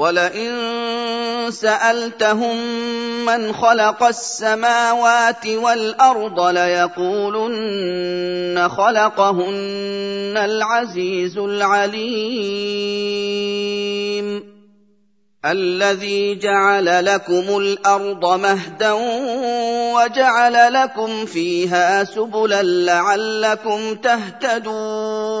ولئن سألتهم من خلق السماوات والأرض ليقولن خلقهن العزيز العليم. الذي جعل لكم الأرض مهدا وجعل لكم فيها سبلا لعلكم تهتدون.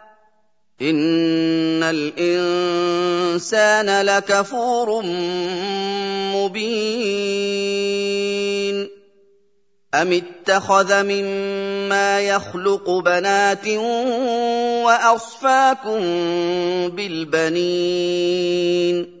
إِنَّ الْإِنسَانَ لَكَفُورٌ مُّبِينٌ أَمِ اتَّخَذَ مِمَّا يَخْلُقُ بَنَاتٍ وَأَصْفَاكُم بِالْبَنِينَ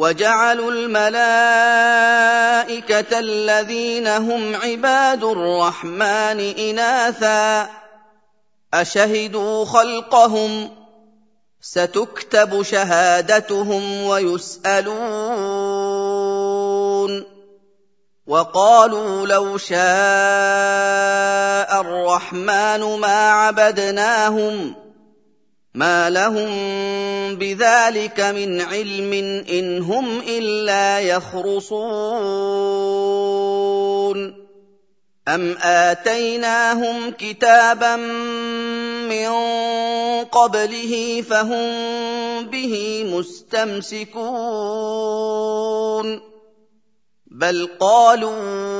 وَجَعَلُوا الْمَلَائِكَةَ الَّذِينَ هُمْ عِبَادُ الرَّحْمَٰنِ إِنَاثًا ۚ أَشَهِدُوا خَلْقَهُمْ ۚ سَتُكْتَبُ شَهَادَتُهُمْ وَيُسْأَلُونَ وَقَالُوا لَوْ شَاءَ الرَّحْمَٰنُ مَا عَبَدْنَاهُم ۗ مَّا لَهُم بِذَٰلِكَ مِنْ عِلْمٍ ۖ إِنْ هُمْ إِلَّا يَخْرُصُونَ أَمْ آتَيْنَاهُمْ كِتَابًا مِّن قَبْلِهِ فَهُم بِهِ مُسْتَمْسِكُونَ بَلْ قَالُوا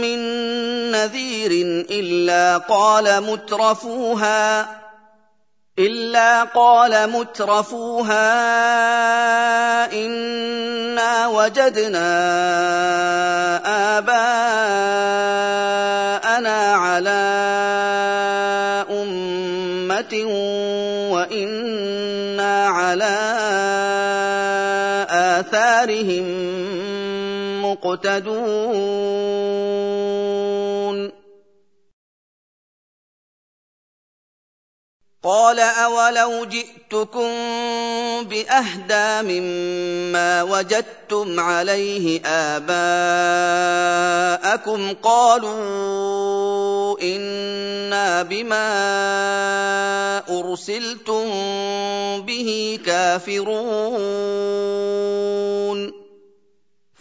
من نذير إلا قال مترفوها إلا قال مترفوها إنا وجدنا آباءنا على أمة وإنا على آثارهم مقتدون. قال أولو جئتكم بأهدى مما وجدتم عليه آباءكم قالوا إنا بما أرسلتم به كافرون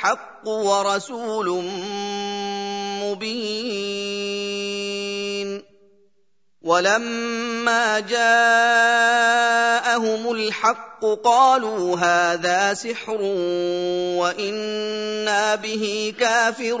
الحق ورسول مبين. ولما جاءهم الحق قالوا هذا سحر وإنا به كافرون.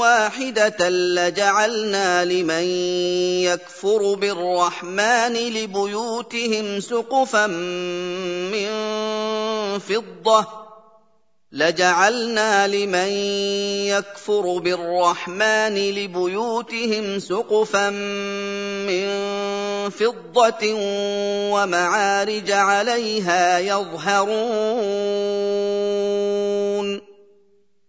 واحدة لجعلنا لمن يكفر بالرحمن لبيوتهم سقفا من فضه لجعلنا لمن يكفر بالرحمن لبيوتهم سقفا من فضه ومعارج عليها يظهرون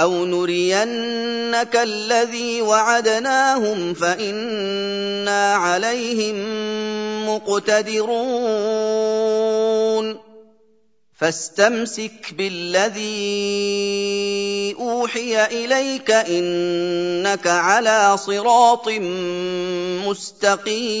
أو نرينك الذي وعدناهم فإنا عليهم مقتدرون فاستمسك بالذي اوحي اليك انك على صراط مستقيم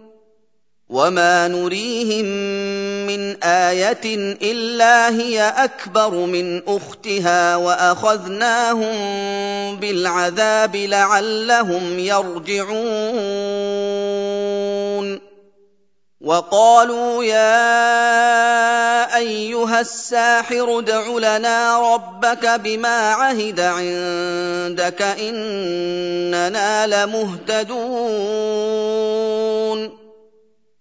وما نريهم من إيه الا هي اكبر من اختها واخذناهم بالعذاب لعلهم يرجعون وقالوا يا ايها الساحر ادع لنا ربك بما عهد عندك اننا لمهتدون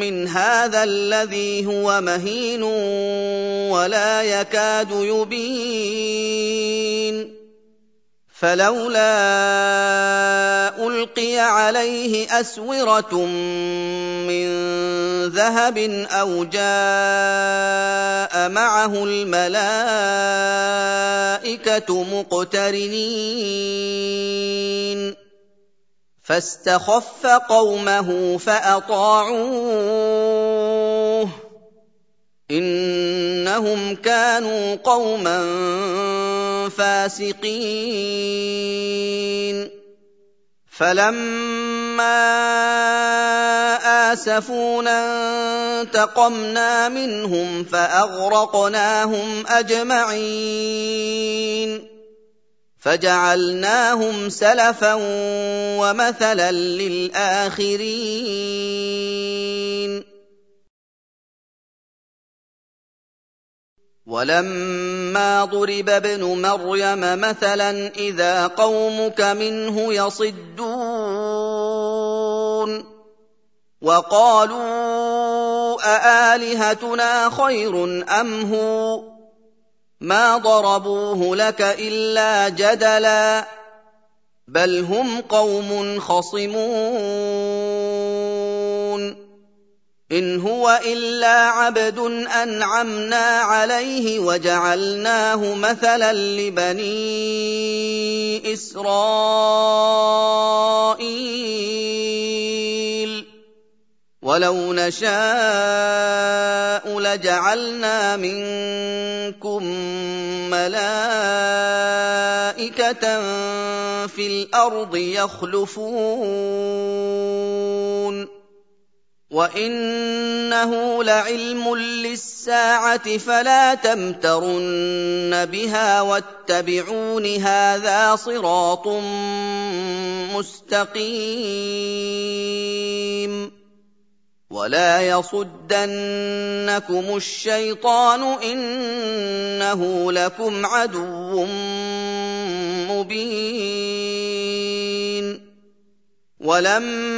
من هذا الذي هو مهين ولا يكاد يبين. فلولا ألقي عليه أسورة من ذهب أو جاء معه الملائكة مقترنين. فاستخف قومه فأطاعوه. إنهم كانوا قوما فاسقين. فلما اسفونا انتقمنا منهم فأغرقناهم أجمعين. فجعلناهم سلفا ومثلا للآخرين. ولما ضرب ابن مريم مثلا إذا قومك منه يصدون. وقالوا أآلهتنا خير أم هو؟ ما ضربوه لك الا جدلا بل هم قوم خصمون ان هو الا عبد انعمنا عليه وجعلناه مثلا لبني اسرائيل ولو نشاء لجعلنا منكم ملائكه في الأرض يخلفون وانه لعلم للساعه فلا تمترن بها واتبعون هذا صراط مستقيم ولا يصدنكم الشيطان انه لكم عدو مبين ولما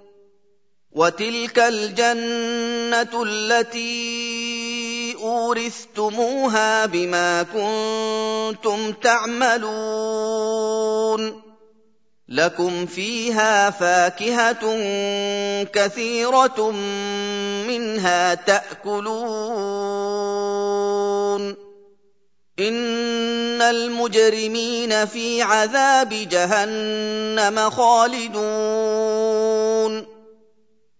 وتلك الجنة التي أورثتموها بما كنتم تعملون. لكم فيها فاكهة كثيرة منها تأكلون. إن المجرمين في عذاب جهنم خالدون.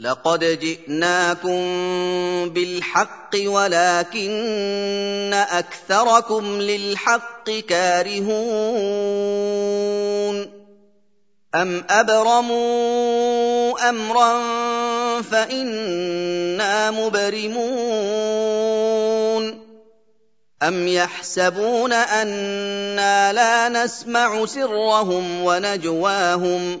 لقد جئناكم بالحق ولكن أكثركم للحق كارهون أم أبرموا أمرا فإنا مبرمون أم يحسبون أنا لا نسمع سرهم ونجواهم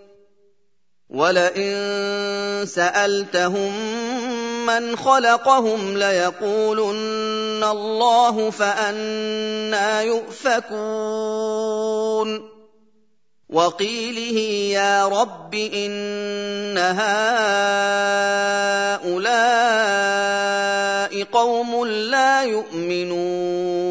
ولئن سألتهم من خلقهم ليقولن الله فأنا يؤفكون. وقيله يا رب إن هؤلاء قوم لا يؤمنون.